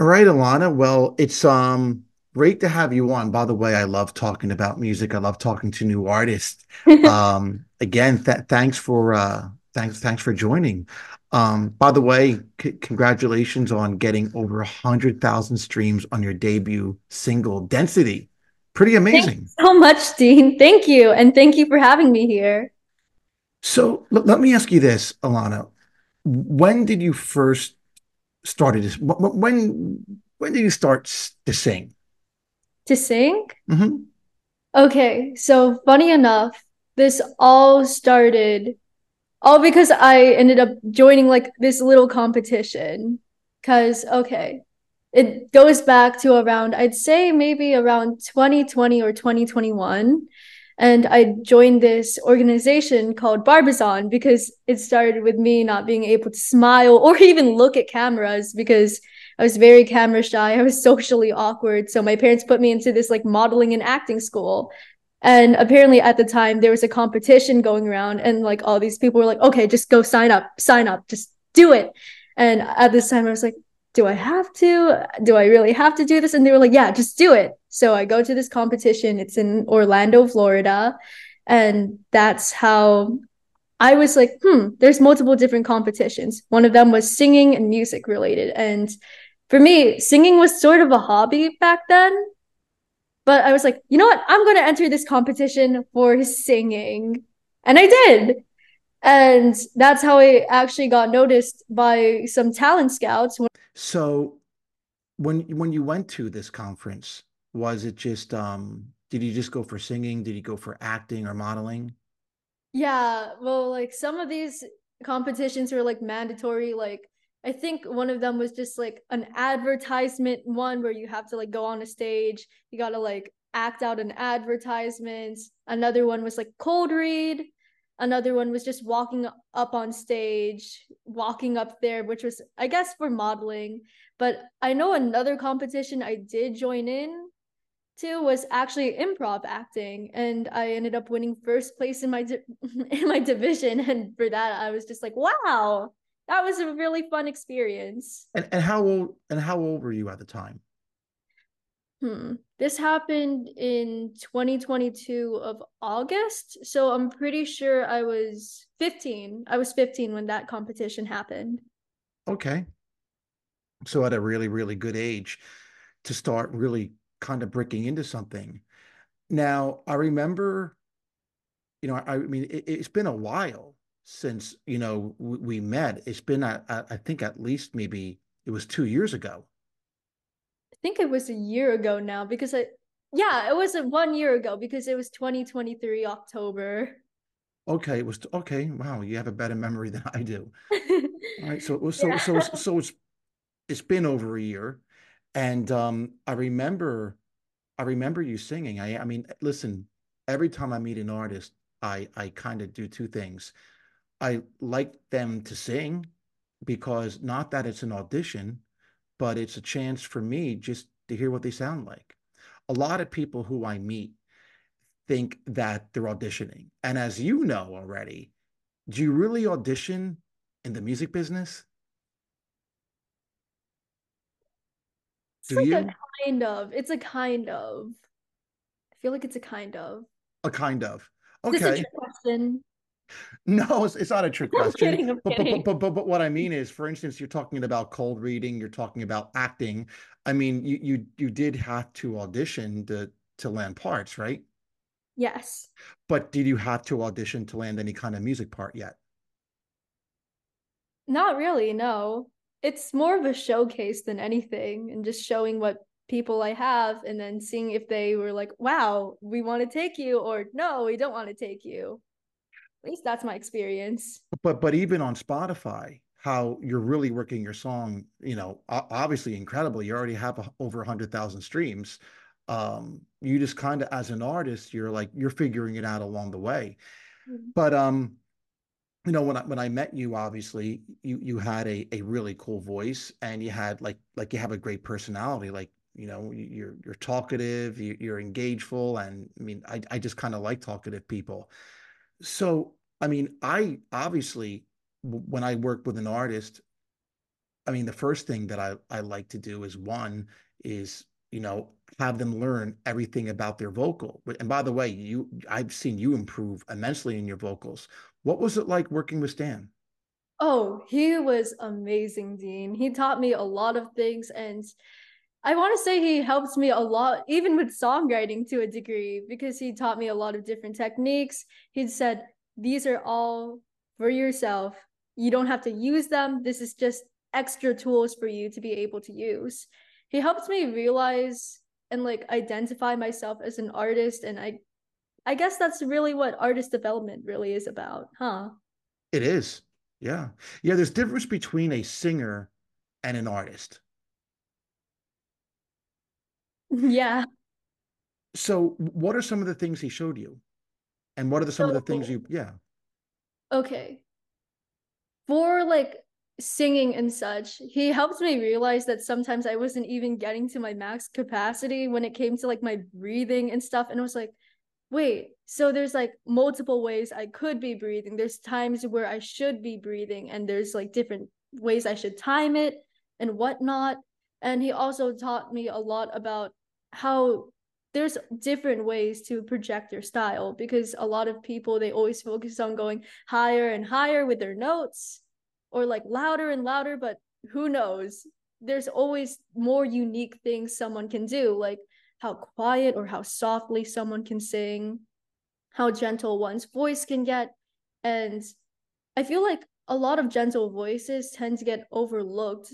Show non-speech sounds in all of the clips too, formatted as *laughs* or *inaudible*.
All right, Alannah. Well, it's um great to have you on. By the way, I love talking about music. I love talking to new artists. *laughs* Um, again, th thanks for uh thanks thanks for joining. Um, by the way, c congratulations on getting over a hundred thousand streams on your debut single, Density. Pretty Thanks amazing. so much, Dean. Thank you. And thank you for having me here. So l let me ask you this, Alannah. When did you first started this? wh- wh- When when did you start to sing? To sing? hmm Okay, so funny enough, this all started all because I ended up joining like this little competition. Because, okay, it goes back to around, I'd say maybe around 2020 or 2021. And I joined this organization called Barbizon because it started with me not being able to smile or *laughs* even look at cameras because I was very camera shy. I was *laughs* socially awkward. So my parents put me into this like modeling and acting school. And apparently at the time there was a competition going around and like all these people were like, okay, just go sign up, sign up, just do it. And at this time I was like, do I have to? Do I really have to do this? And they were like, yeah, just do it. So I go to this competition. It's in Orlando, Florida. And that's how I was like, hmm, there's multiple different competitions. One of them was singing and music related. And for me, singing was sort of a hobby back then. But I was like, you know what? I'm going to enter this competition for singing. And I did. And that's how I actually got noticed by some talent scouts. So when when you went to this conference, was it just um did you just go for singing? Did you go for acting or modeling? Yeah, well, like some of these competitions were like mandatory. Like I think one of them was just like an advertisement one where you have to like go on a stage, you gotta like act out an advertisement. Another one was like cold read. Another one was just walking up on stage, walking up there, which was, I guess, for modeling. But I know another competition I did join in to was actually improv acting, and I ended up winning first place in my di- *laughs* in my division. *laughs* And for that, I was just like, wow, that was a really fun experience. And and how old and how old were you at the time? Hmm. This happened in 2022 of August, so I'm pretty sure I was 15. I was 15 when that competition happened. Okay. So at a really, really good age to start really kind of breaking into something. Now, I remember, you know, I, I mean, it, it's been a while since, you know, we, we met. It's been, I, I think at least maybe it was two years ago. I think it was a year ago now because I, yeah, it was a one year ago because it was 2023 October. Okay, it was okay. Wow, you have a better memory than I do. *laughs* All right, so it was so so Yeah. it's- so it's it's been over a year, and um, I remember I remember you singing. I I mean, listen, every time I meet an artist, I I kind of do two things. I like them to sing because not that it's an audition, but it's a chance for me just to hear what they sound like. A lot of people who I meet think that they're auditioning, and as you know already, do you really audition in the music business? It's like a kind of, it's a kind of. I feel like it's a kind of. A kind of. Is this a Okay. question? No, it's, it's not a trick *laughs* I'm question. kidding, I'm But, but but but but but what I mean is, for instance, you're talking about cold reading, you're talking about acting. I mean, you you you did have to audition to to land parts, right? Yes. But did you have to audition to land any kind of music part yet? Not really, no. It's more of a showcase than anything and just showing what people I have and then seeing if they were like, wow, we want to take you, or no, we don't want to take you. At least that's my experience. But but even on Spotify, how you're really working your song, you know, obviously incredible. You already have a, over a hundred thousand streams. Um, you just kind of, as an artist, you're like you're figuring it out along the way. Mhm. But um, you know, when I when I met you, obviously you you had a a really cool voice and you had like like you have a great personality. Like, you know, you- you're you're talkative, you, you're engageful, and I mean, I I just kind of like talkative people. So, I mean, I obviously when I work with an artist, I mean, the first thing that I, I like to do is one is, you know, have them learn everything about their vocal. And by the way, you I've seen you improve immensely in your vocals. What was it like working with Stan? Oh, he was amazing, Dean. He taught me a lot of things and I want to say he helped me a lot, even with songwriting to a degree, because he taught me a lot of different techniques. He said, These are all for yourself. You don't have to use them. This is just extra tools for you to be able to use. He helped me realize and like identify myself as an artist. And I, I guess that's really what artist development really is about, huh? It is. Yeah. Yeah. There's difference between a singer and an artist. *laughs* Yeah. So, what are some of the things he showed you? And what are the, some of the things you, yeah. okay. For like singing and such, he helped me realize that sometimes I wasn't even getting to my max capacity when it came to like my breathing and stuff. And it was like, wait, so there's like multiple ways I could be breathing. There's times where I should be breathing, and there's like different ways I should time it and whatnot. And he also taught me a lot about how there's different ways to project your style because a lot of people they always focus on going higher and higher with their notes or like louder and louder but who knows there's always more unique things someone can do like how quiet or how softly someone can sing how gentle one's voice can get and i feel like a lot of gentle voices tend to get overlooked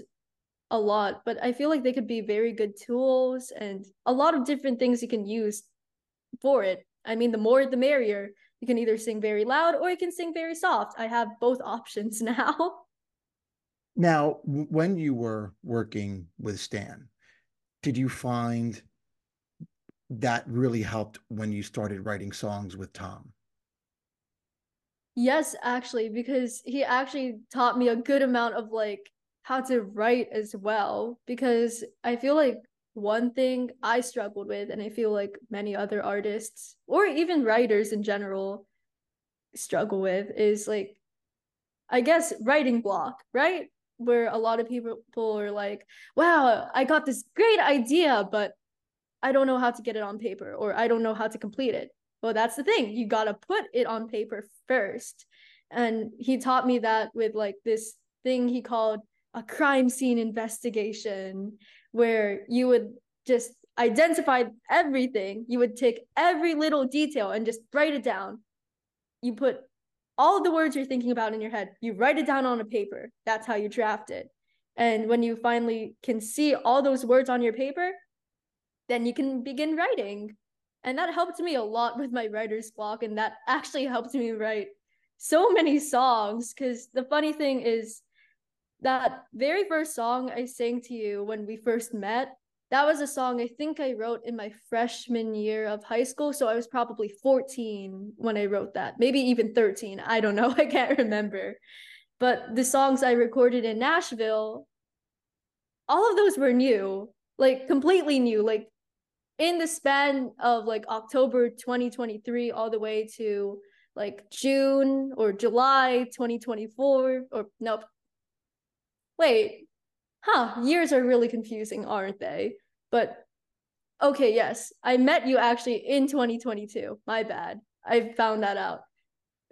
a lot, but I feel like they could be very good tools and a lot of different things you can use for it. I mean, the more the merrier. You can either sing very loud or you can sing very soft. I have both *laughs* options now. Now, when you were working with Stan, did you find that really helped when you started writing songs with Tom? yes, actually, because he actually taught me a good amount of like how to write as well. Because I feel like one thing I struggled with, and I feel like many other artists or even writers in general struggle with, is like I guess writing block, right? Where a lot of people are like, wow, I got this great idea, but I don't know how to get it on paper or I don't know how to complete it. Well, that's the thing. You got to put it on paper first. And he taught me that with like this thing he called a crime scene investigation, where you would just identify everything. You would take every little detail and just write it down. You put all the words you're thinking about in your head, you write it down on a paper. That's how you draft it. And when you finally can see all those words on your paper, then you can begin writing. And that helped me a lot with my writer's block. And that actually helped me write so many songs. Because the funny thing is, that very first song I sang to you when we first met, that was a song I think I wrote in my freshman year of high school. So I was probably 14 when I wrote that, maybe even 13. I don't know. *laughs* I can't remember. But the songs I recorded in Nashville, all of those were new, like completely new. Like in the span of like October 2023 all the way to like June or July 2024 or nope. Wait. Huh, years are really confusing, aren't they? But okay, yes. I met you actually in 2022. My bad. I found that out.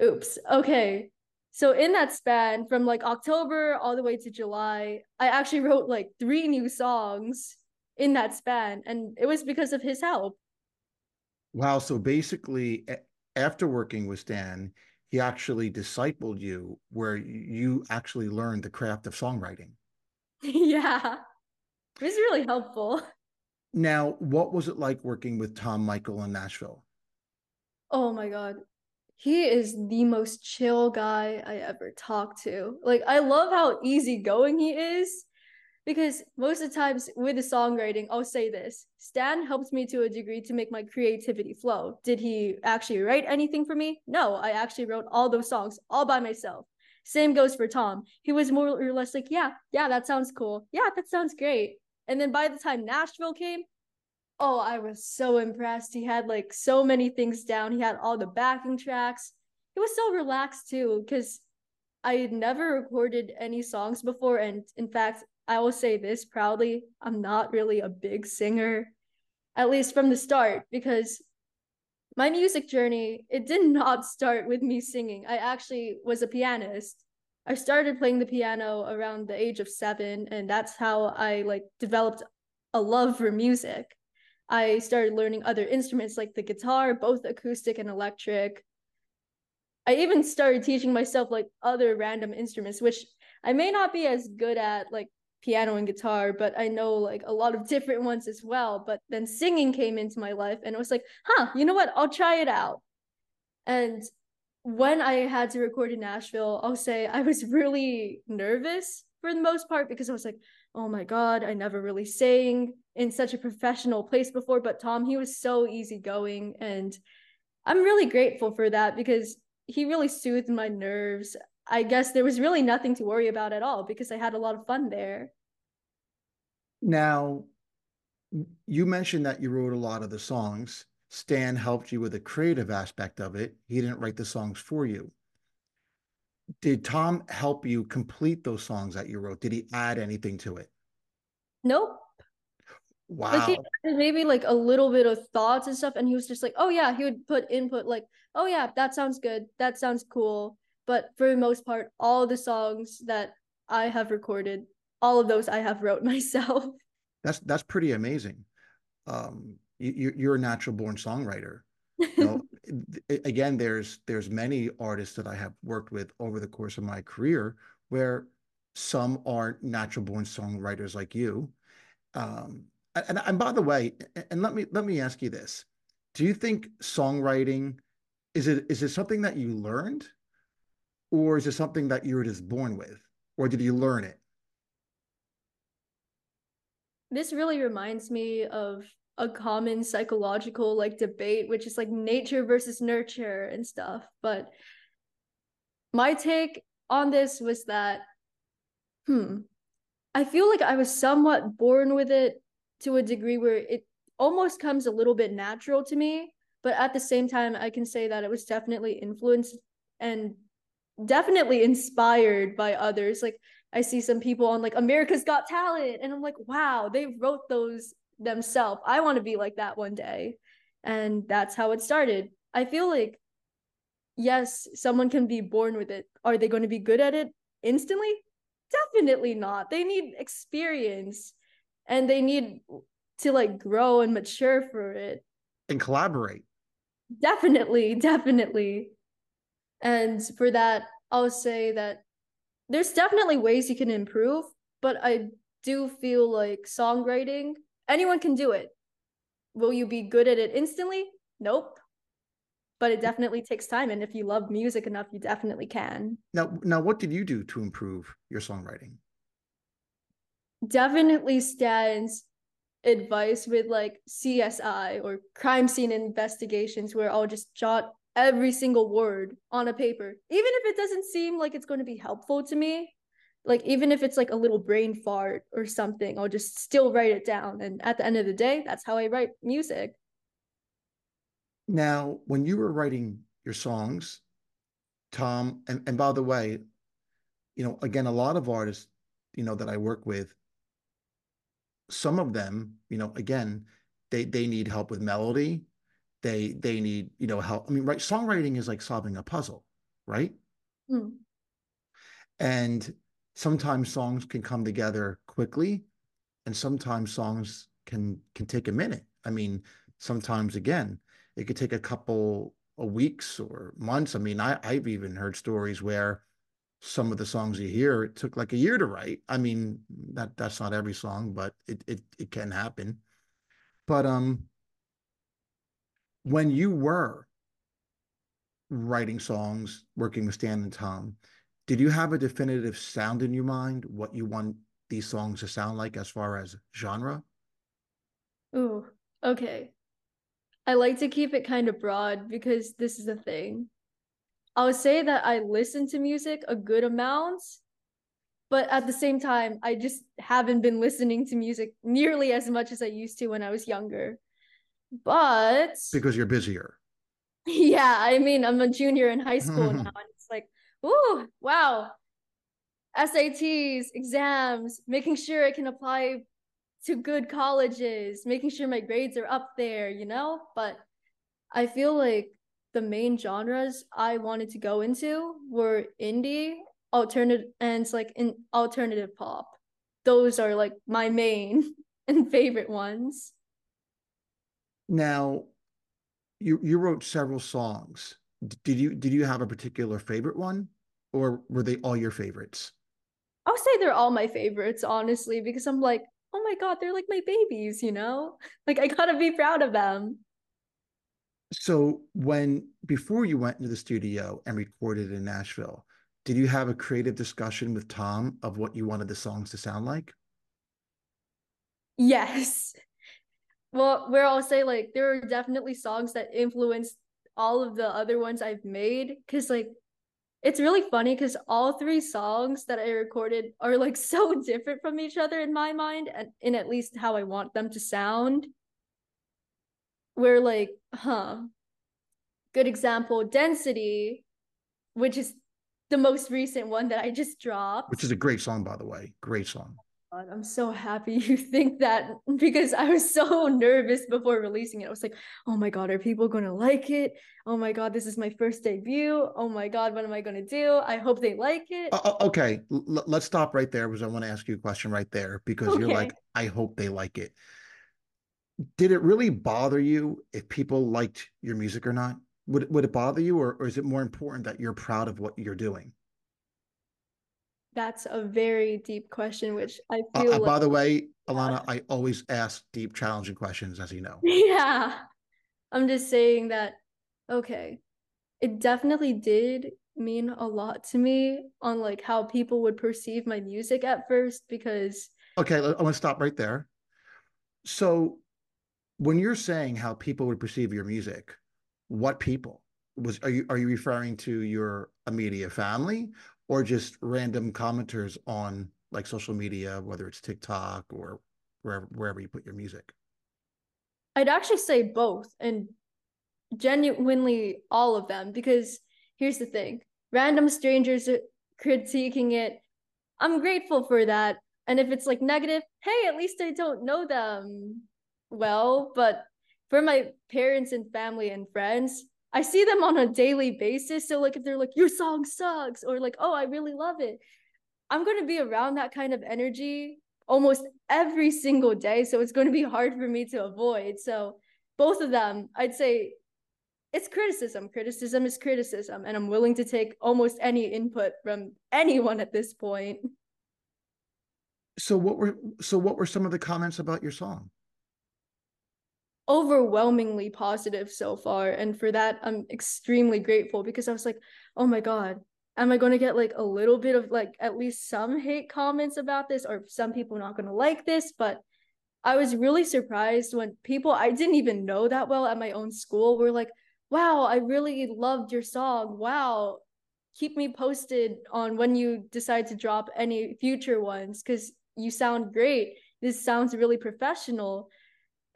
Oops. Okay. So in that span from like October all the way to July, I actually wrote like three new songs in that span and it was because of his help. Wow. So basically, after working with Stan, he actually discipled you where you actually learned the craft of songwriting. *laughs* yeah. It was really helpful. Now, what was it like working with Tom Michael in Nashville? Oh my God. He is the most chill guy I ever talked to. Like, I love how easygoing he is because most of the times with the songwriting, I'll say this Stan helped me to a degree to make my creativity flow. Did he actually write anything for me? No, I actually wrote all those songs all by myself. Same goes for Tom. He was more or less like, yeah, yeah, that sounds cool. Yeah, that sounds great. And then by the time Nashville came, oh, I was so impressed. He had like so many things down. He had all the backing tracks. He was so relaxed too, because I had never recorded any songs before. And in fact, I will say this proudly I'm not really a big singer, at least from the start, because my music journey, it did not start with me singing. I actually was a pianist. I started playing the piano around the age of seven, and that's how I like developed a love for music. I started learning other instruments like the guitar, both acoustic and electric. I even started teaching myself like other random instruments, which I may not be as good at, like piano and guitar, but I know like a lot of different ones as well. But then singing came into my life and it was like, huh, you know what? I'll try it out. And when I had to record in Nashville, I'll say I was *laughs* really nervous for the most part because I was like, oh my God, I never really sang in such a professional place before. But Tom, he was so easygoing. And I'm really grateful for that because he really soothed my nerves. I guess there was really nothing to worry about at all because I had a lot of fun there. Now, you mentioned that you wrote a lot of the songs. Stan helped you with the creative aspect of it. He didn't write the songs for you. Did Tom help you complete those songs that you wrote? Did he add anything to it? Nope. Like he Wow. added maybe like a little bit of thoughts and stuff, and he was just like, "Oh yeah," he would put input like, "Oh yeah, that sounds good. That sounds cool." But for the most part, all the songs that I have recorded, all of those I have wrote *laughs* myself. That's that's pretty amazing. Um, you, you're a natural born songwriter. *laughs* You know, again, there's there's many artists that I have worked with over the course of my career where some are natural born songwriters like you. Um, and, and by the way, and let me let me ask you this. Do you think songwriting is it is it something that you learned or is it something that you were just born with? Or did you learn it? This really reminds me of a common psychological like debate, which is like nature versus nurture and stuff. But my take on this was that, hmm, I feel like I was somewhat born with it to a degree where it almost comes a little bit natural to me. But at the same time, I can say that it was definitely influenced and definitely inspired by others. Like I see some people on like America's Got Talent, and I'm like, wow, they wrote those themselves. I want to be like that one day. And that's how it started. I feel like, yes, someone can be born with it. Are they going to be good at it instantly? Definitely not. They need experience and they need to like grow and mature for it. And collaborate. Definitely, definitely. And for that, I'll say that there's definitely ways you can improve, but I do feel like songwriting, anyone can do it. Will you be good at it instantly? Nope. But it definitely takes time. And if you love music enough, you definitely can. Now, now, what did you do to improve your songwriting? Definitely Stan's advice with like CSI or crime scene investigations, where I'll just jot every single word on a paper, even if it doesn't seem like it's going to be helpful to me. Like, even if it's like a little brain fart or something, I'll just still write it down. And at the end of the day, that's how I write music. Now, when you were writing your songs, Tom, and, and by the way, you know, again, a lot of artists, you know, that I work with, some of them, you know, again, they they need help with melody. They they need, you know, help. I mean, right, songwriting is like solving a puzzle, right? Hmm. And sometimes songs can come together quickly, and sometimes songs can can take a minute. I mean, sometimes again, it could take a couple of weeks or months. I mean, I, I've even heard stories where some of the songs you hear, it took like a year to write. I mean, that that's not every song, but it it it can happen. But um, when you were writing songs, working with Stan and Tom, did you have a definitive sound in your mind, what you want these songs to sound like as far as genre? Ooh, okay. I like to keep it kind of broad because this is the thing. I would say that I listen to music a good amount, but at the same time, I just haven't been listening to music nearly as much as I used to when I was younger. But Because you're busier. *laughs* yeah, I mean, I'm a junior in high school *laughs* now, and it's like, ooh, wow. SATs, exams, making sure I can apply to good colleges, making sure my grades are up there, you know? But I feel like the main genres I wanted to go into were indie, alternative, and like in alternative pop. Those are like my main *laughs* and favorite ones. Now, you you wrote several songs. Did you did you have a particular favorite one, or were they all your favorites? I'll say they're all my favorites, honestly, because I'm like, oh my God, they're like my babies, you know? *laughs* Like I gotta be proud of them. So when before you went into the studio and recorded in Nashville, did you have a creative discussion with Tom of what you wanted the songs to sound like? Yes. Well, where I'll say like there are definitely songs that influenced all of the other ones I've made. Cause like it's really funny because all three songs that I recorded are like *laughs* so different from each other in my mind and in at least how I want them to sound. Where like, huh. Good example, Density, which is the most recent one that I just dropped. Which is a great song, by the way. Great song. God, I'm so happy *laughs* you think that *laughs* because I was so *laughs* nervous before releasing it. I was like, oh my God, are people going to like it? Oh my God, this is my first debut. Oh my God, what am I going to do? I hope they like it. Uh, okay, L- let's stop right there because I want to ask you a question right there because you're like, I hope they like it. Did it really bother you if people liked your music or not? Would it, would it bother you, or, or is it more important that you're proud of what you're doing? That's a very deep question, which I Uh, feel uh, like, by the way, Alannah, I always ask deep, challenging questions, as you know. *laughs* yeah, I'm just saying that, okay, it definitely did mean a lot to me on like how people would perceive my music at first because Okay, I want to stop right there. So, when you're saying how people would perceive your music, what people was are you are you referring to your immediate family or just random commenters on like social media, whether it's TikTok or wherever wherever you put your music? I'd actually say both and genuinely all of them because here's the thing random strangers critiquing it i'm grateful for that and if it's like negative hey at least i don't know them well but for my parents and family and friends i see them on a daily basis so like if they're like your song sucks or like oh i really love it i'm going to be around that kind of energy almost every single day so it's going to be hard for me to avoid so both of them i'd say it's criticism. Criticism is criticism, and I'm willing to take almost any input from anyone at this point. So what were so what were some of the comments about your song? Overwhelmingly positive so far, and for that, I'm extremely grateful because I was like, oh my God, am I going to get like a little bit of like at least some hate comments about this, or some people not going to like this? But I was really surprised when people I didn't even know that well at my own school were like, wow, I really loved your song. Wow, keep me posted on when you decide to drop any future ones because you sound great. This sounds really professional.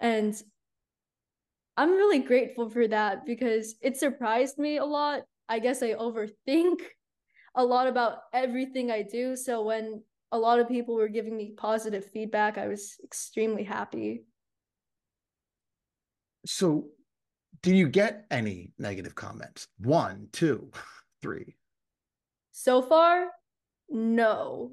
And I'm really grateful for that because it surprised me a lot. I guess I overthink *laughs* a lot about everything I do. So when a lot of people were giving me positive feedback, I was extremely happy. So do you get any negative comments? One, two, *laughs* three. So far, no.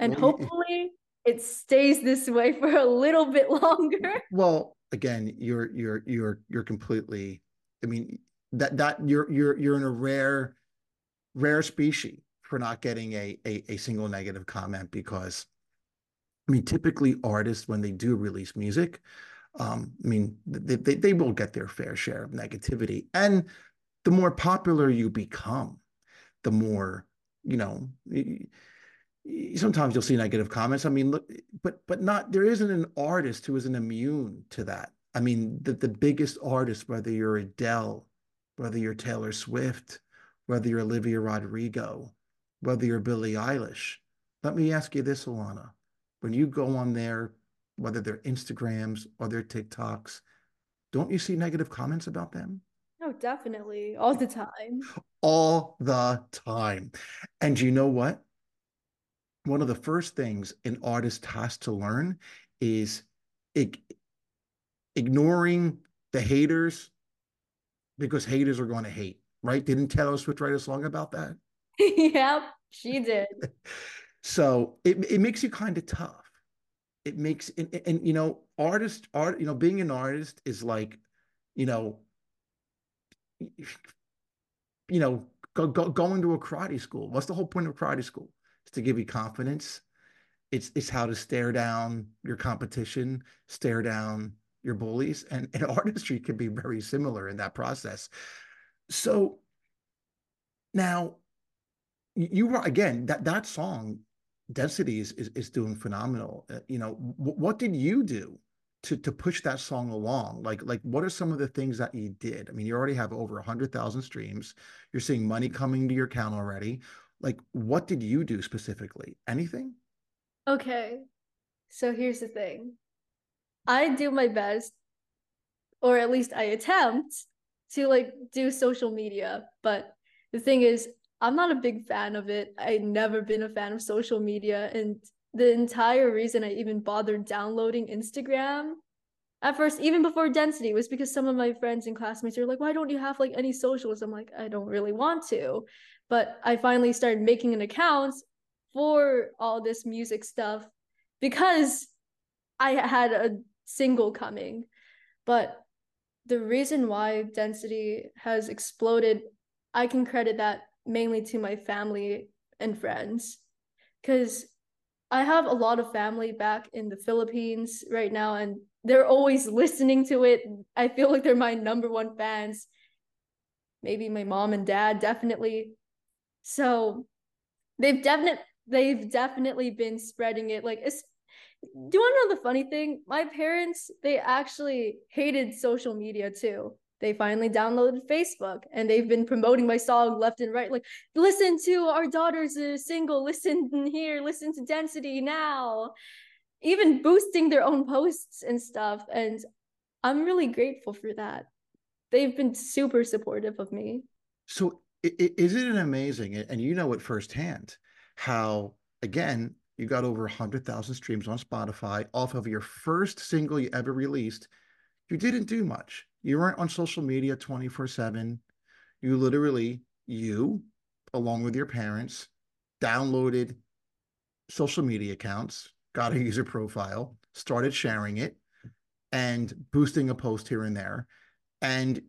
And Well, hopefully it stays this way for a little bit *laughs* longer. well, again, you're you're you're you're completely. I mean that that you're you're you're in a rare rare species for not getting a a, a single negative comment because I mean typically artists when they do release music, um, I mean they, they they will get their fair share of negativity, and the more popular you become, the more you know sometimes you'll see negative comments. I mean, look, but but not there isn't an artist who isn't immune to that. I mean, the the biggest artist, whether you're Adele, whether you're Taylor Swift, whether you're Olivia Rodrigo, whether you're Billie Eilish. Let me ask you this, Alannah. When you go on there, whether they're Instagrams or their TikToks, don't you see negative comments about them? Oh, definitely. All the time. All the time. And you know what? One of the first things an artist has to learn is ig- ignoring the haters because haters are going to hate, right? Didn't Taylor Swift write a song about that? *laughs* yep, she *laughs* did. so it, it makes you kind of tough. It makes and, and you know artist art you know being an artist is like you know you know go, go, going to a karate school. What's the whole point of karate school? To give you confidence. It's it's how to stare down your competition, stare down your bullies, and, and *laughs* artistry can be very similar in that process. So now you were again that that song density is is, is doing phenomenal. Uh, you know w- what did you do to to push that song along? Like like what are some of the things that you did? I mean you already have over 100000 streams. You're seeing money coming to your account already like what did you do specifically anything okay so here's the thing i do my best or at least i attempt to like do social media but the thing is I'm not a big fan of it. I never been a fan of social media. And the entire reason I even bothered downloading Instagram at first, even before density, was because some of my friends and classmates are like, why don't you have like any socials? I'm like, I don't really want to. But I finally started making an account for all this music stuff because I had a single coming. But the reason why density has exploded, I can credit that mainly to my family and friends because I have a lot of family back in the Philippines right now, and they're always *laughs* listening to it. I feel like they're my number one fans. Maybe my mom and dad, definitely. So they've definitely they've definitely been spreading it. Like, do you want to know the funny thing? My parents they actually hated social media too they finally downloaded Facebook and they've been promoting my song left and right. Like, listen to our daughter's uh, single, listen *laughs* here, listen to Density now. Even boosting their own posts and stuff. And I'm really grateful for that. They've been super supportive of me. So, isn't it amazing? And you know it firsthand how, again, you got over 100,000 streams on Spotify off of your first single you ever released. You didn't do much you weren't on social media 24 7. You literally, you, along with your parents, downloaded social media accounts, got a user profile, started sharing it, and boosting a post here and there. And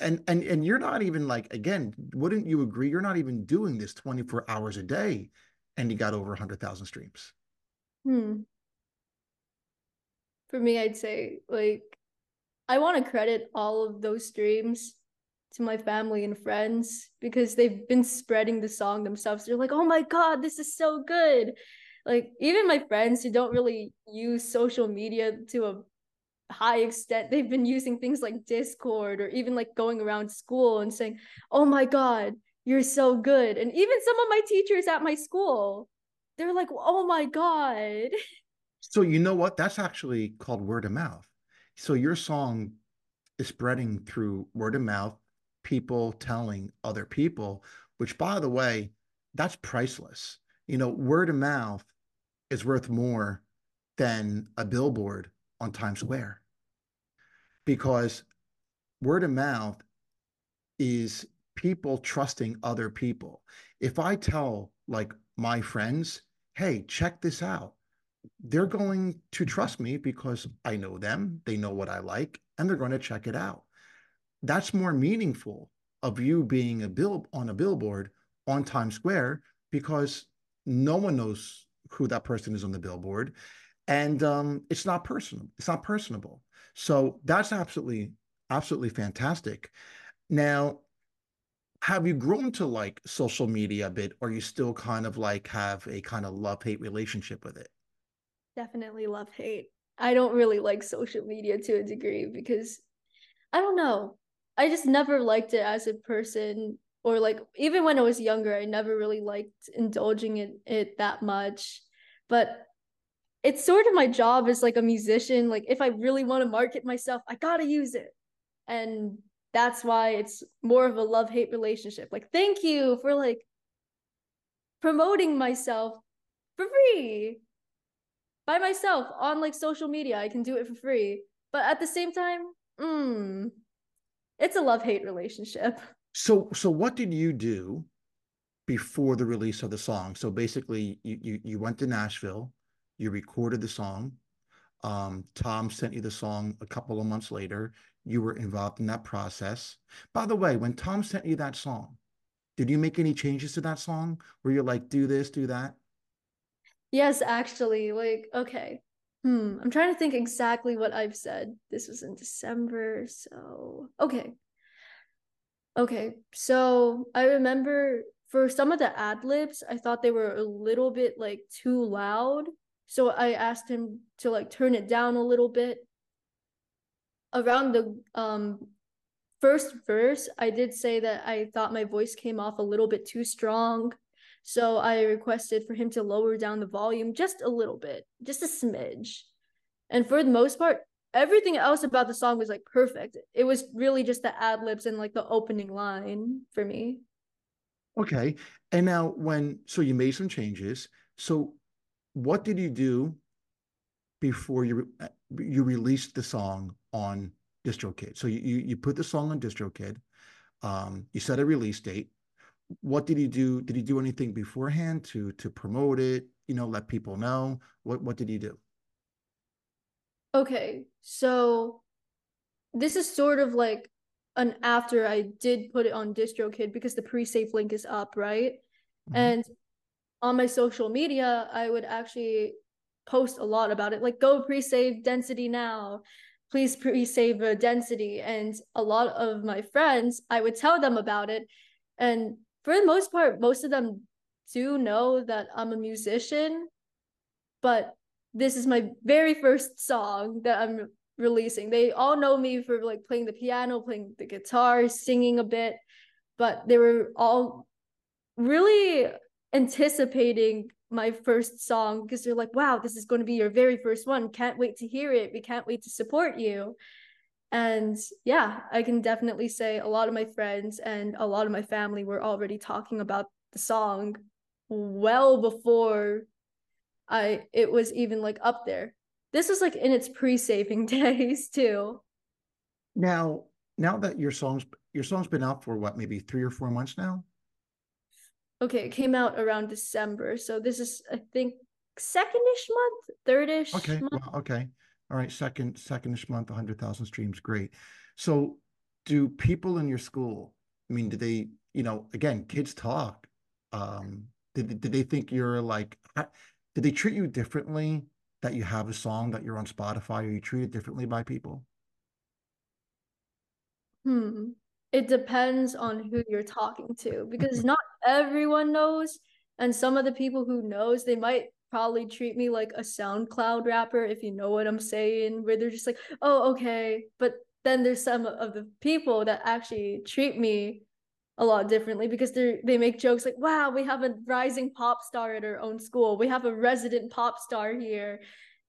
and and and you're not even like again wouldn't you agree you're not even doing this 24 hours a day and you got over 100,000 streams hmm for me i'd say like I want to credit all of those streams to my family and friends because they've been spreading the song themselves. They're like, "Oh my god, this is so good." Like even my friends who don't really use social media to a high extent, they've been using things like Discord or even like going around school and saying, "Oh my god, you're so good." And even some of my teachers at my school, they're like, "Oh my god." *laughs* So you know what? That's actually called word of mouth. So your song is spreading through word of mouth, people telling other people, which by the way, that's priceless. You know, word of mouth is worth more than a billboard on Times Square because word of mouth is people trusting other people. If I tell like my friends, hey, check this out, they're going to trust me because I know them, they know what I like, and they're going to check it out. That's more meaningful of you being a bill on a billboard on Times Square because no one knows who that person is on the billboard, and um, it's not personal. It's not personable. So that's absolutely, absolutely fantastic. Now, have you grown to like social media a bit, or you still kind of like have a kind of love hate relationship with it? definitely love hate. I don't really like social media to a degree because I don't know. I just never liked it as a person or like even when I was younger, I never really liked indulging in it that much. But it's sort of my job as like a musician. Like if I really want to market myself, I gotta use it. And that's why it's more of a love-hate relationship. Like, thank you for like promoting myself for free by myself on like social media. I can do it for free. But at the same time, mm, it's a love-hate relationship. So so what did you do before the release of the song? So basically you you, you went to Nashville, you recorded the song. Um, Tom sent you the song a couple of months later. You were involved in that process. By the way, when Tom sent you that song, did you make any changes to that song where you're like, do this, do that? Yes, actually, like, okay. Hmm, I'm trying to think exactly what I've said. This was in December, so okay. Okay, so I remember for some of the ad libs, I thought they were a little bit like too loud. So I asked him to like turn it down a little bit. Around the um first verse, I did say that I thought my voice came off a little bit too strong. So I requested for him to lower down the volume just a little bit, just a smidge. And for the most part, everything else about the song was like perfect. It was really just the ad libs and like the opening line for me. Okay. And now when so you made some changes. So what did you do before you you released the song on DistroKid? So you you put the song on DistroKid. Um, you set a release date what did you do? Did you do anything beforehand to to promote it? You know, let people know. What what did you do? Okay, so this is sort of like an after I did put it on DistroKid because the pre-save link is up, right? Mm-hmm. And on my social media, I would actually post a lot about it, like go pre-save density now. Please pre-save density. And a lot of my friends, I would tell them about it. And for the most part, most of them do know that I'm a musician, but this is my very first song that I'm releasing. They all know me for like playing the piano, playing the guitar, singing a bit, but they were all really anticipating my first song because they're like, wow, this is going to be your very first one. Can't wait to hear it. We can't wait to support you. And yeah, I can definitely say a lot of my friends and a lot of my family were already talking about the song well before I it was even like up there. This was like in its pre-saving *laughs* days too. Now, now that your song's your song's been out for what, maybe 3 or 4 months now? Okay, it came out around December. So this is I think secondish month, thirdish. Okay, month. well, okay. All right, second secondish month, 100,000 streams, great. So do people in your school, I mean, do they, you know, again, kids talk. Um, did, did they think you're like, did they treat you differently that you have a song that you're on Spotify or you treated differently by people? Hmm. It depends on who you're talking to because *laughs* not everyone knows. And some of the people who knows, they might probably treat me like a SoundCloud rapper, if you know what I'm saying, where they're just like, oh, okay. But then there's some of the people that actually treat me a lot differently because they they make jokes like, wow, we have a rising pop star at our own school. We have a resident pop star here.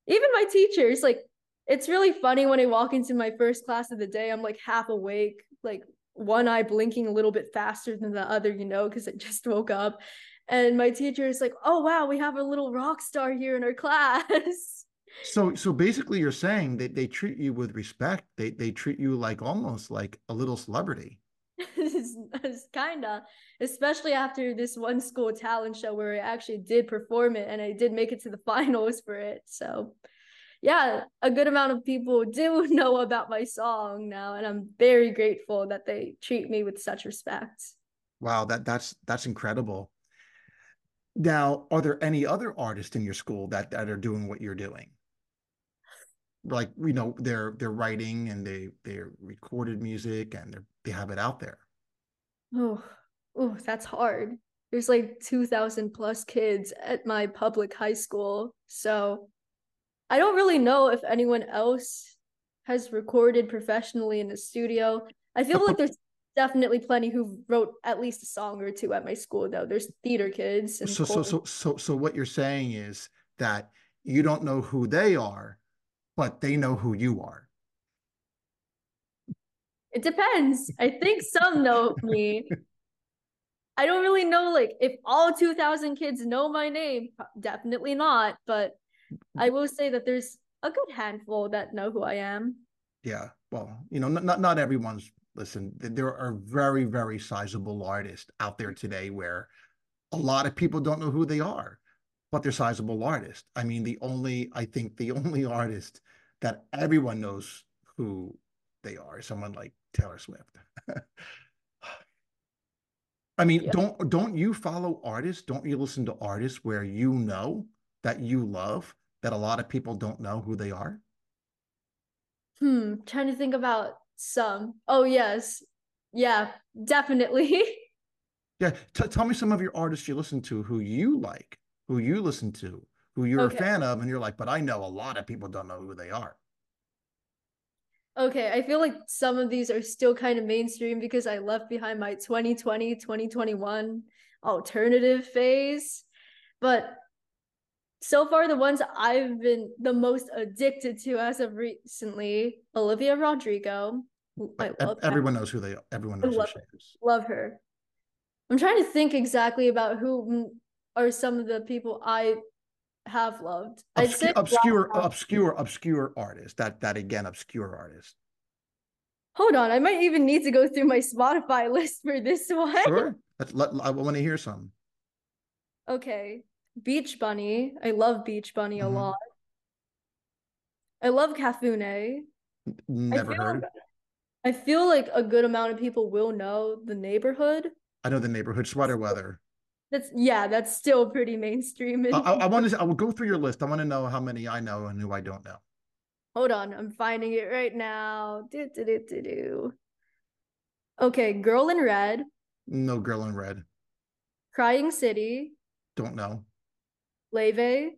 Even my teachers, like, it's really funny when I walk into my first class of the day, I'm like half awake, like one eye blinking a little bit faster than the other, you know, because I just woke up. And my teacher is like oh wow we have a little rock star here in our class. *laughs* So so basically you're saying that they treat you with respect. They they treat you like almost like a little celebrity. It's kind of especially after this one school talent show where i actually did perform it and i did make it to the *laughs* finals for it so yeah a good amount of people do *laughs* know about my song now and i'm very grateful that they treat me with such respect wow that that's that's incredible now, are there any other artists in your school that that are doing what you're doing? Like, you know, they're they're writing and they they're recorded music and they they have it out there. Oh, oh, that's hard. There's like 2000 plus kids at my public high school. So I don't really know if anyone else has recorded professionally in the studio. I feel like there's definitely plenty who wrote at least a song or two at my school though. There's theater kids so so so so so what you're saying is that you don't know who they are but they know who you are. It depends. I think some know me. I don't really know like if all 2000 kids know my name, definitely not, but I will say that there's a good handful that know who I am. Yeah. Well, you know, not not everyone's listen, there are very, very sizable artists out there today where a lot of people don't know who they are, but they're sizable artists. I mean, the only I think the only artist that everyone knows who they are is someone like Taylor Swift. *sighs* I mean, yeah. don't don't you follow artists? Don't you listen to artists where you know that you love that a lot of people don't know who they are? Hmm, trying to think about some. Oh yes. Yeah, definitely. *laughs* yeah, T- tell me some of your artists you listen to who you like, who you listen to, who you're okay. a fan of and you're like, "But I know a lot of people don't know who they are." Okay, I feel like some of these are still kind of mainstream because I left behind my 2020, 2021 alternative phase. But so far, the ones I've been the most addicted to as of recently, Olivia Rodrigo. I love everyone knows who they are. Everyone knows love, who she is. Love her. I'm trying to think exactly about who are some of the people I have loved. Obscure, obscure, obscure, obscure artist. That that again, obscure artist. Hold on, I might even need to go through my Spotify *laughs* list for this one. Sure, let, I want to hear some. Okay, Beach Bunny. I love Beach Bunny mm-hmm. a lot. I love Cafune. Never I heard. Like, I feel like a good amount of people will know the neighborhood. I know the neighborhood sweater weather. That's yeah, that's still pretty mainstream. I, I, I want to. I will go through your list. I want to know how many I know and who I don't know. Hold on, I'm finding it right now. Do, do, do, do, do. Okay, Girl in Red. No Girl in Red. Crying City. Don't know. Laufey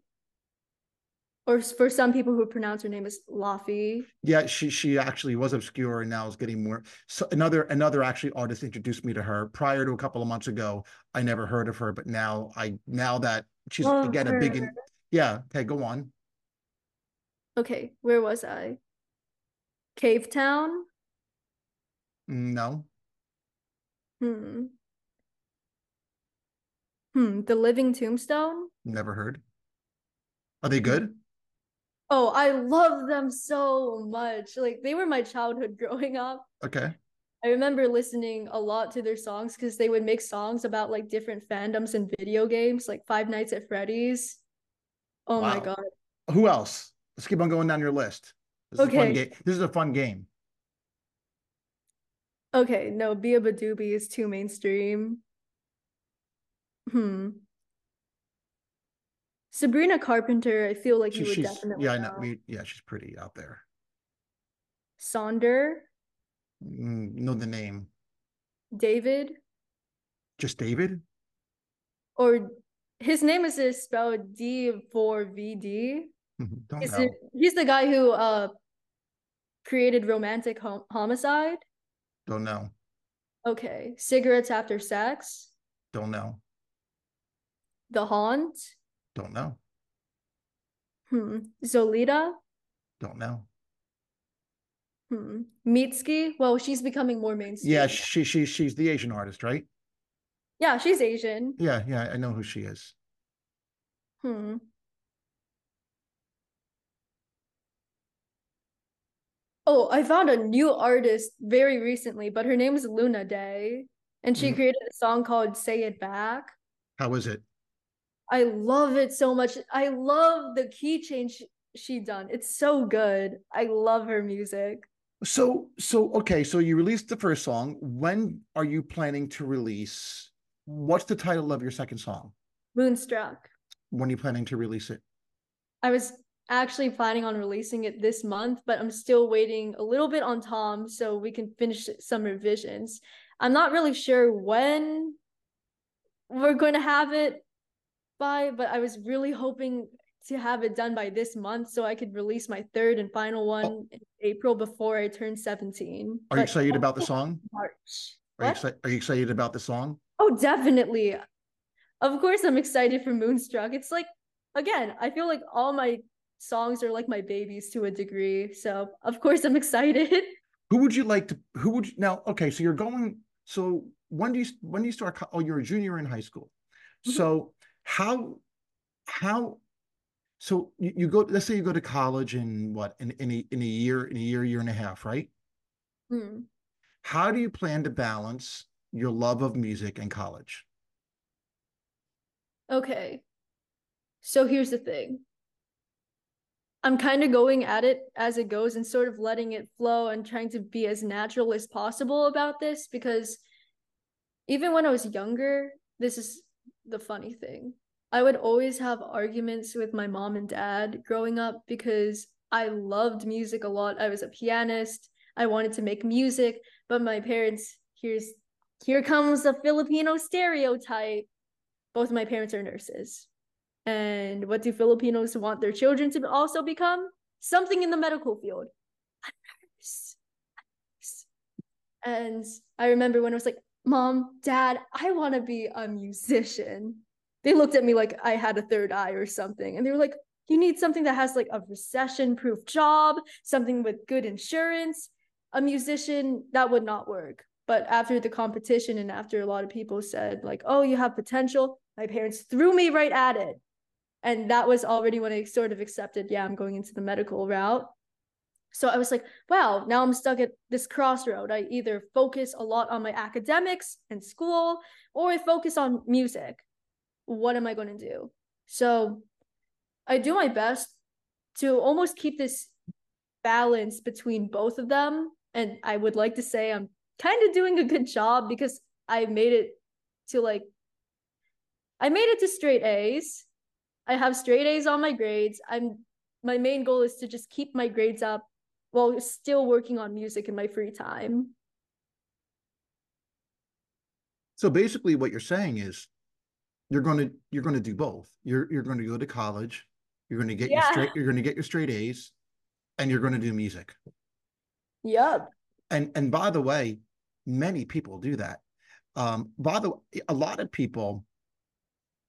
or for some people who pronounce her name as Laffy. Yeah, she she actually was obscure and now is getting more. So another another actually artist introduced me to her prior to a couple of months ago. I never heard of her, but now I now that she's Love again her. a big. In, yeah. Okay, go on. Okay, where was I? Cavetown. No. Hmm. Hmm. The Living Tombstone. Never heard. Are they good? Oh, I love them so much. Like they were my childhood *laughs* growing up. Okay. I remember listening a lot to their songs because they would make songs about like different fandoms and video games, like Five Nights at Freddy's. Oh wow. my god. Who else? Let's keep on going down your list. This okay. Is this is a fun game. Okay, no, beabadoobee is too mainstream. Hmm. Sabrina Carpenter, I feel like she, you would definitely. Yeah, know. I know. yeah, she's pretty out there. Sonder. Mm, know the name. David. Just David. Or his name is spelled D for VD. Don't he's, know. The, he's the guy who uh created Romantic hom- Homicide. Don't know. Okay, cigarettes after sex. Don't know. The Haunt. Don't know. Hmm. Zolita? Don't know. Hmm. Mitski? Well, she's becoming more mainstream. Yeah, she she she's the Asian artist, right? Yeah, she's Asian. Yeah, yeah, I know who she is. Hmm. Oh, I found a new artist very recently, but her name is Luna Day, and she mm. created a song called "Say It Back." How is it? I love it so much. I love the key change she done. It's so good. I love her music. So so okay, so you released the first song. When are you planning to release? What's the title of your second song? Moonstruck. When are you planning to release it? I was actually planning on releasing it this month, but I'm still waiting a little bit on Tom so we can finish some revisions. I'm not really sure when we're going to have it by, but I was really hoping to have it done by this month so I could release my third and final one oh. in April before I turn 17. Are you excited about the *laughs* song? March. Are you, exci- are you excited about the song? Oh, definitely. Of course, I'm excited for Moonstruck. It's like, again, I feel like all my songs are like my babies to a degree. So, of course, I'm *laughs* excited. Who would you like to, who would you, now, okay, so you're going, so when do you when do you start? Oh, you're a junior in high school. Mhm. So how how so you, you go let's say you go to college in what in, in a in a year in a year year and a half right Hmm. how do you plan to balance your love of music and college Okay. So here's the thing. I'm kind of going at it as it goes and sort of letting it flow and trying to be as natural as possible about this because even when I was younger, this is the funny thing. I would always have arguments with my mom and dad growing up because I loved music a lot. I was a pianist. I wanted to make music, but my parents, here's here comes the Filipino stereotype. Both my parents are nurses. And what do Filipinos want their children to also become? Something in the medical field. A nurse. And I remember when I was like, Mom, Dad, I want to be a musician. They looked at me like I had a third eye or something. And they were like, You need something that has like a recession proof job, something with good insurance. A musician, that would not work. But after the competition and after a lot of people said, like, oh, you have potential, my parents threw me right at it. And that was already when I sort of accepted, yeah, I'm going into the medical route. So I was like, wow, now I'm stuck at this crossroad. I either focus a lot on my academics and school or I focus on music. What am I going to do? So I do my best to almost keep this balance between both of them. And I would like to say I'm kind of doing a good job because I made it to like, I made it to straight A's. I have straight A's on my grades. I'm my main goal is to just keep my grades up while still working on music in my free time. so basically what you're saying is you're going to you're going to do both you're you're going to go to college you're going to get your straight you're going to get your straight a's and you're going to do music Yep. and and by the way many people do that um by the way a lot of people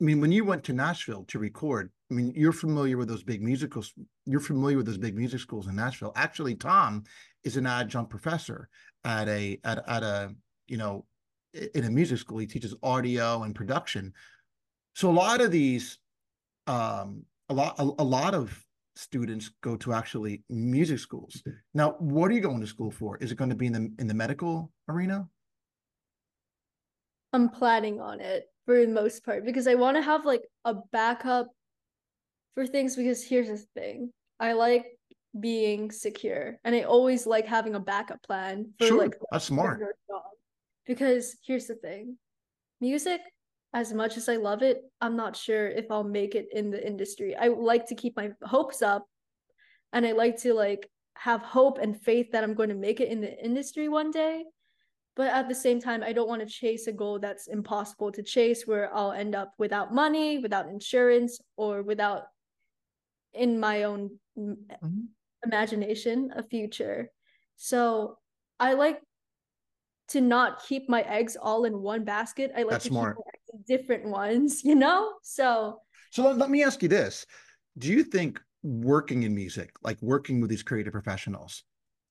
i mean when you went to nashville to record i mean you're familiar with those big musicals you're familiar with those big music schools in nashville. Actually tom is an adjunct professor at a at, at a you know in a music school. He teaches audio and production. So a lot of these um a lot a, a lot of students go to actually music schools. Now what are you going to school for? Is it going to be in the in the medical arena? I'm planning on it for the most part because I want to have like a backup for things because here's the thing. I like being secure and I always like having a backup plan for sure like that's smart. Because here's the thing. Music, as much as I love it, I'm not sure if I'll make it in the industry. I like to keep my hopes up and I like to like have hope and faith that I'm going to make it in the industry one day. But at the same time, I don't want to chase a goal that's impossible to chase where I'll end up without money, without insurance, or without in my own m- Mhm. imagination a future. So I like to not keep my eggs all in one basket. I like That's to smart. keep my eggs in different ones, *laughs* you know? So so let, let me ask you this do you think working in music like working with these creative professionals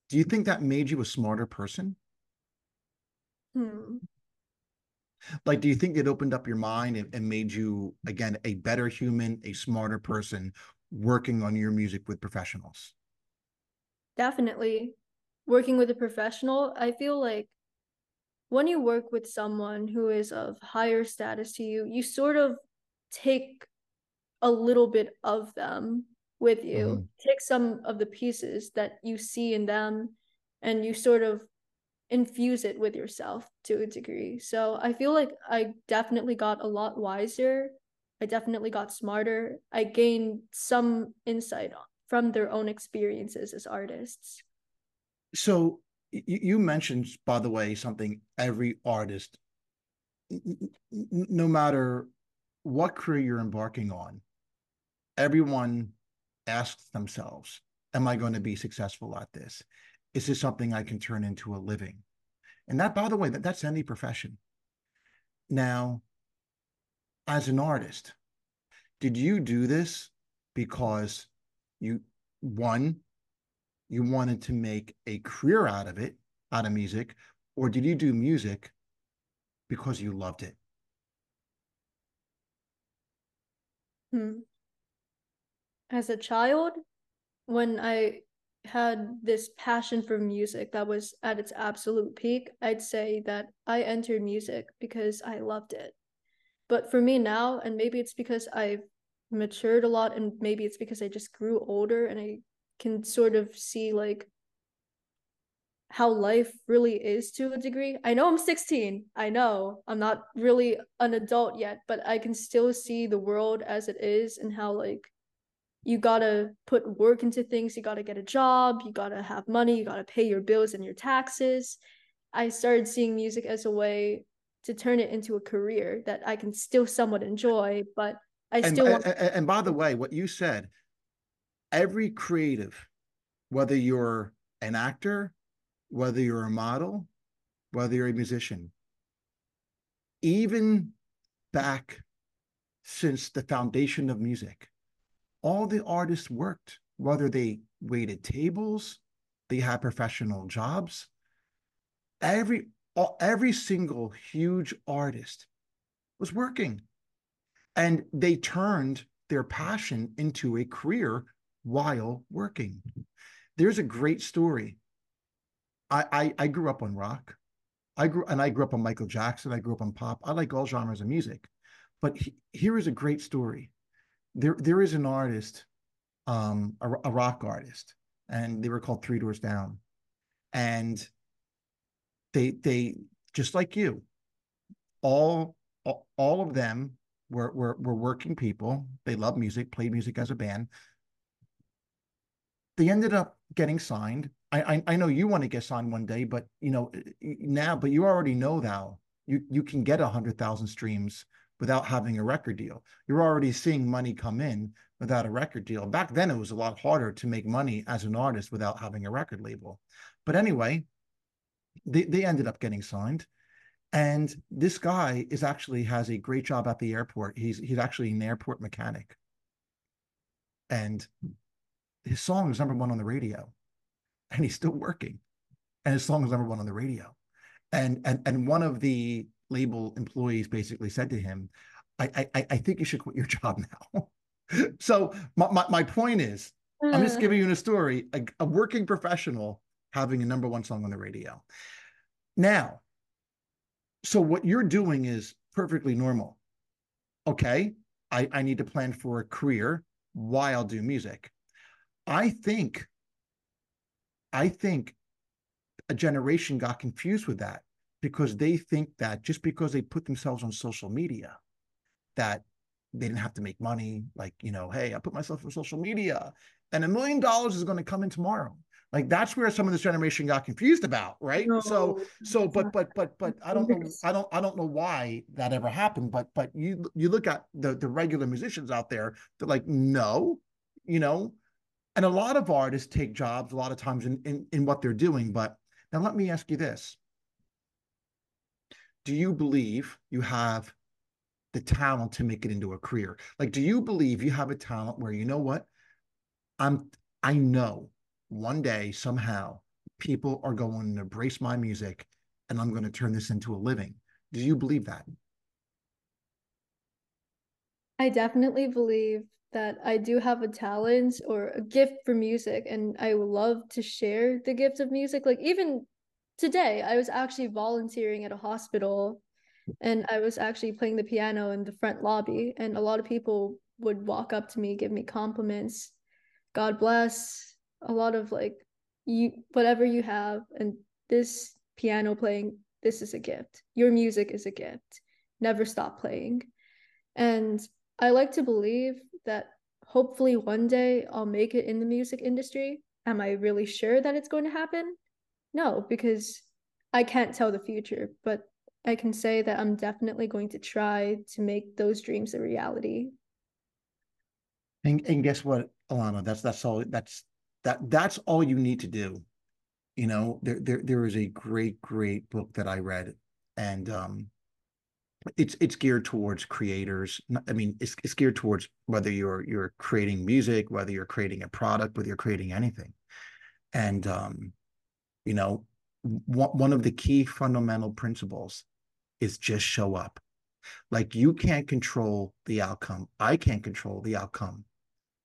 do you think that made you a smarter person hmm. like do you think it opened up your mind and, and made you again a better human a smarter person working on your music with professionals Definitely. Working with a professional, I feel like when you work with someone who is of higher status to you, you sort of take a little bit of them with you. Mhm. Take some of the pieces that you see in them and you sort of infuse it with yourself to a degree. So I feel like I definitely got a lot wiser. I definitely got smarter. I gained some insight from their own experiences as artists. so you mentioned by the way something every artist no matter what career you're embarking on everyone asks themselves am i going to be successful at this is this something i can turn into a living and that by the way that, that's any profession now as an artist did you do this because you one you wanted to make a career out of it out of music or did you do music because you loved it? Hmm. As a child, when I had this passion for music that was at its absolute peak, I'd say that I entered music because I loved it. But for me now, and maybe it's because I've matured a lot, and maybe it's because I just grew older and I can sort of see like how life really is to a degree. I know I'm 16. I know I'm not really an adult yet, but I can still see the world as it is and how like you gotta put work into things, you gotta get a job, you gotta have money, you gotta pay your bills and your taxes. I started seeing music as a way to turn it into a career that I can still somewhat enjoy, but I And, still uh, want and, and by the way, what you said, every creative, whether you're an actor, whether you're a model, whether you're a musician, even back since the foundation of music, all the artists worked, whether they waited tables, they had professional jobs. Every every single huge artist was working, and they turned their passion into a career while working. There's a great story. I, I, I grew up on rock. I grew and I grew up on Michael Jackson. I grew up on pop. I like all genres of music, but he, here is a great story. There there is an artist, um, a, a rock artist, and they were called Three Doors Down, and they they just like you, all all, of them were, were were working people. They love music, played music as a band. They ended up getting signed. I, I I know you want to get signed one day, but you know now, but you already know now you you can get a hundred thousand streams without having a record deal. You're already seeing money come in without a record deal. Back then, it was a lot harder to make money as an artist without having a record label. But anyway, they, they ended up getting signed. And this guy is actually has a great job at the airport. He's he's actually an airport mechanic. And his song is number one on the radio. And he's still working. And his song is number one on the radio. And and and one of the label employees basically said to him, I I, I think you should quit your *laughs* job now. so my, my, my point is, I'm just hmm. giving you a story, a, a working professional having a number one song on the radio. Now, so what you're doing is perfectly normal. Okay, I, I need to plan for a career while I'll do music. I think, I think a generation got confused with that because they think that just because they put themselves on social media, that they didn't have to make money. Like, you know, hey, I put myself on social media and a million dollars is going to come in tomorrow. Like that's where some of this generation got confused about, right? No, so, so, but, but, but, but I don't know, I don't, I don't know why that ever happened. But, but you, you look at the the regular musicians out there, they're like, no, you know, and a lot of artists take jobs a lot of times in in, in what they're doing. But now let me ask you this: Do you believe you have the talent to make it into a career? Like, do you believe you have a talent where you know what? I'm I know one day somehow people are going to embrace my music and I'm going to turn this into a living. Do you believe that? I definitely believe that I do have a talent or a gift for music and I would love to share the gift of music. Like even today, I was actually volunteering at a hospital and I was actually playing the piano in the front lobby and a lot of people would walk up to me, give me compliments. God bless, a lot of like you whatever you have and this piano playing this is a gift. Your music is a gift. Never stop playing. And i like to believe that hopefully one day i'll make it in the music industry. Am i really sure that it's going to happen? No because i can't tell the future but i can say that i'm definitely going to try to make those dreams a reality. And, and guess what Alannah? That's that's all that's that that's all you need to do you know there there there is a great great book that i read and um it's it's geared towards creators i mean it's, it's geared towards whether you're you're creating music whether you're creating a product whether you're creating anything and um you know one, one of the key fundamental principles is just show up. Like you can't control the outcome. I can't control the outcome.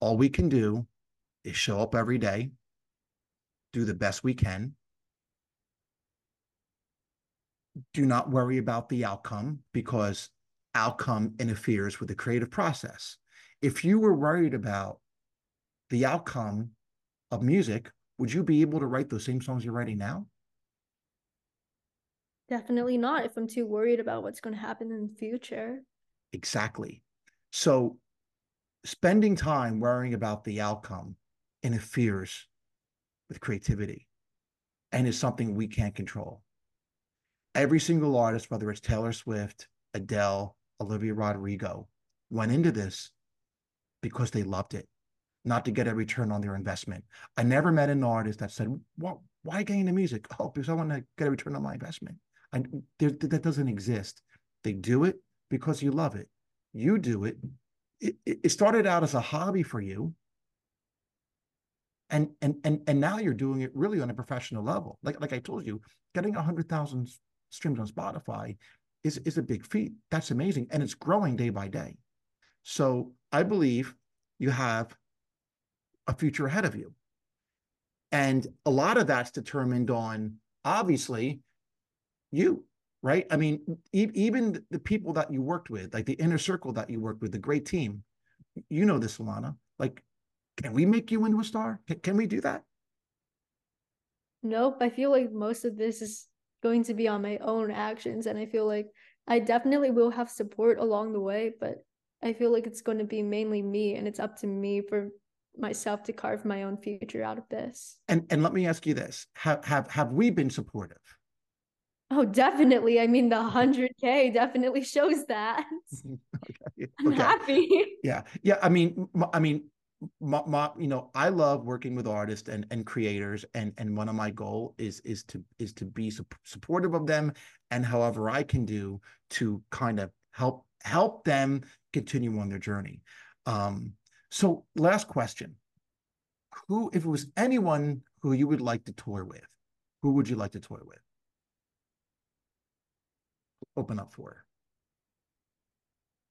All we can do is show up every day, do the best we can. Do not worry about the outcome because outcome interferes with the creative process. If you were worried about the outcome of music, would you be able to write those same songs you're writing now? Definitely not if I'm too worried about what's going to happen in the future. Exactly. So spending time worrying about the outcome interferes with creativity and is something we can't control. Every single artist, whether it's Taylor Swift, Adele, Olivia Rodrigo, went into this because they loved it, not to get a return on their investment. I never met an artist that said, well, why get into music? Oh, because I want to get a return on my investment. There, that doesn't exist. They do it because you love it. You do it. It, it started out as a hobby for you. And, and and and now you're doing it really on a professional level. Like like I told you, getting hundred thousand streams on Spotify is is a big feat. That's amazing, and it's growing day by day. So I believe you have a future ahead of you, and a lot of that's determined on obviously you right i mean e- even the people that you worked with like the inner circle that you worked with the great team you know this Alannah like can we make you into a star can, can we do that nope i feel like most of this is going to be on my own actions and i feel like i definitely will have support along the way but i feel like it's going to be mainly me and it's up to me for myself to carve my own future out of this and and let me ask you this have have have we been supportive Oh, definitely. I mean, the 100K definitely shows that. *laughs* okay. I'm okay. happy. Yeah. Yeah. I mean, I mean, my, my, you know, I love working with artists and, and creators, and and one of my goal is is to is to be su- supportive of them, and however I can do to kind of help help them continue on their journey. Um, so, last question: Who, if it was anyone who you would like to tour with, who would you like to tour with? open up for?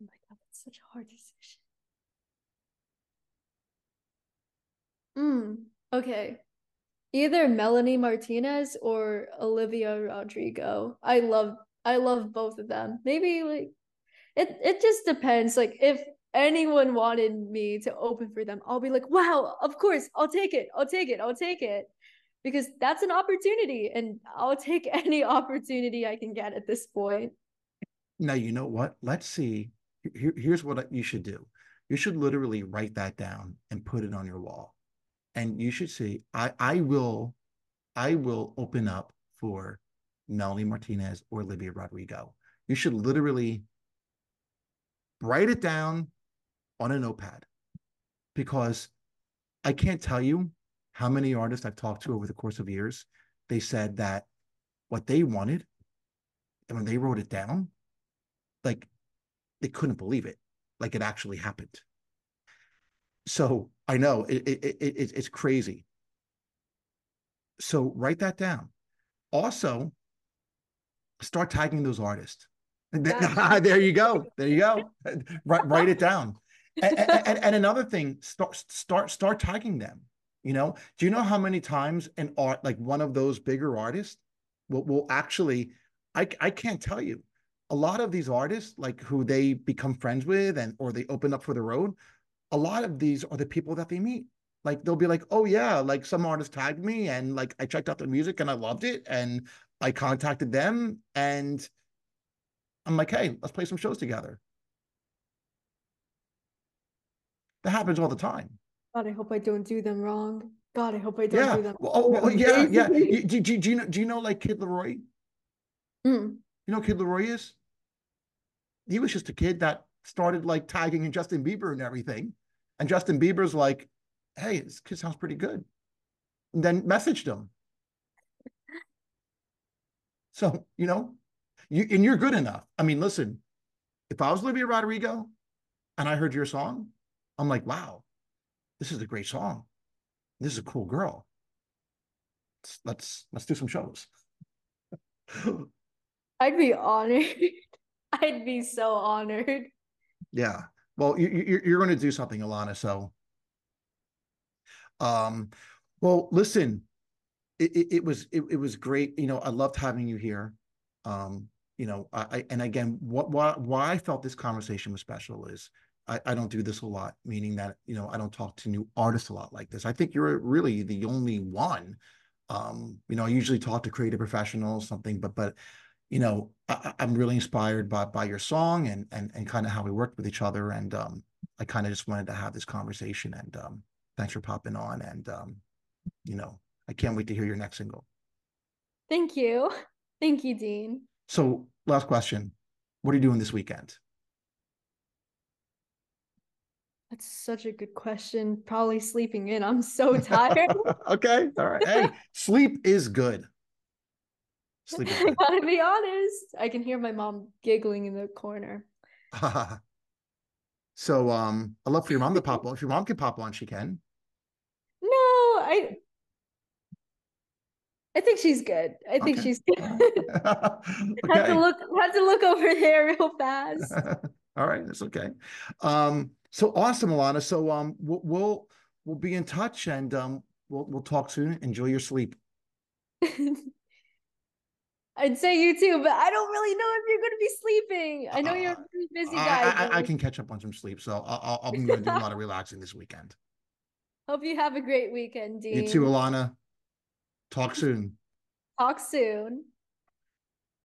Oh my God, that's such a hard decision. Mm, okay. Either Melanie Martinez or Olivia Rodrigo. I love I love both of them. Maybe like it it just depends. Like if anyone wanted me to open for them, I'll be like, wow, of course, I'll take it. I'll take it. I'll take it. Because that's an opportunity and I'll take *laughs* any opportunity I can get at this point. Now, you know what? Let's see. Here, here's what you should do. You should literally write that down and put it on your wall. And you should see, I, I will, I will open up for Melanie Martinez or Olivia Rodrigo. You should literally write it down on a notepad because I can't tell you how many artists I've talked to over the course of years. They said that what they wanted, and when they wrote it down, like they couldn't believe it, like it actually happened. So I know it, it, it, it it's crazy. So write that down. Also, start tagging those artists. *laughs* *laughs* there you go. There you go. *laughs* write, write it down. and, and, and, another thing, start start start tagging them. You know, do you know how many times an art like one of those bigger artists will, will actually? I I can't tell you a lot of these artists, like who they become friends with and or they open up for the road, a lot of these are the people that they meet. Like they'll be like, oh yeah, like some artist tagged me and like I checked out their music and I loved it and I contacted them and I'm like, hey, let's play some shows together. That happens all the time. God, I hope I don't do them wrong. God, I hope I don't yeah. do them. Well, oh, well, yeah, yeah. *laughs* do, do, do, you know? Do you know like Kid LAROI? Mm. You know Kid LAROI is? He was just a kid that started like tagging in Justin Bieber and everything. And Justin Bieber's like, hey, this kid sounds pretty good. And then messaged him. *laughs* So, you know, you and you're good enough. I mean, listen, if I was Olivia Rodrigo and I heard your song, I'm like, wow, this is a great song. This is a cool girl. Let's let's, let's do some shows. *laughs* I'd be honored. *laughs* I'd be so honored. Yeah. Well, you, you're going to do something, Alannah. So, um, well, listen, it, it, it was it, it was great. You know, I loved having you here. Um, you know, I, I and again, what why why I felt this conversation was special is I, I don't do this a lot, meaning that you know I don't talk to new artists a lot like this. I think you're really the only one. Um, you know, I usually talk to creative professionals, something, but but you know, I, am really inspired by by your song and and and kind of how we worked with each other, and um, I kind of just wanted to have this conversation. And um, thanks for popping on, and um, you know, I can't wait to hear your next single. Thank you, thank you, Dean. So, last question: What are you doing this weekend? That's such a good question. Probably sleeping in. I'm so tired. *laughs* okay. All right. Hey, sleep is good. Sleep is *laughs* good. I gotta be honest. I can hear my mom giggling in the corner. *laughs* so um i love for your mom to pop *laughs* on. If your mom can pop on, she can. No, I I think she's good. I think okay. she's good. okay. Have to look have to look over there real fast. All right, that's okay. Um so awesome, Alannah. So um, we'll we'll, we'll be in touch and um, we'll we'll talk soon. Enjoy your sleep. I'd say you too, but I don't really know if you're going to be sleeping. I know you're a uh, pretty busy guy. I, I, I, can catch up on some sleep, so I'll, I'll, I'm going to do a lot of relaxing this weekend. *laughs* *laughs* Hope you have a great weekend, Dean. You too, Alannah. Talk soon. Talk soon.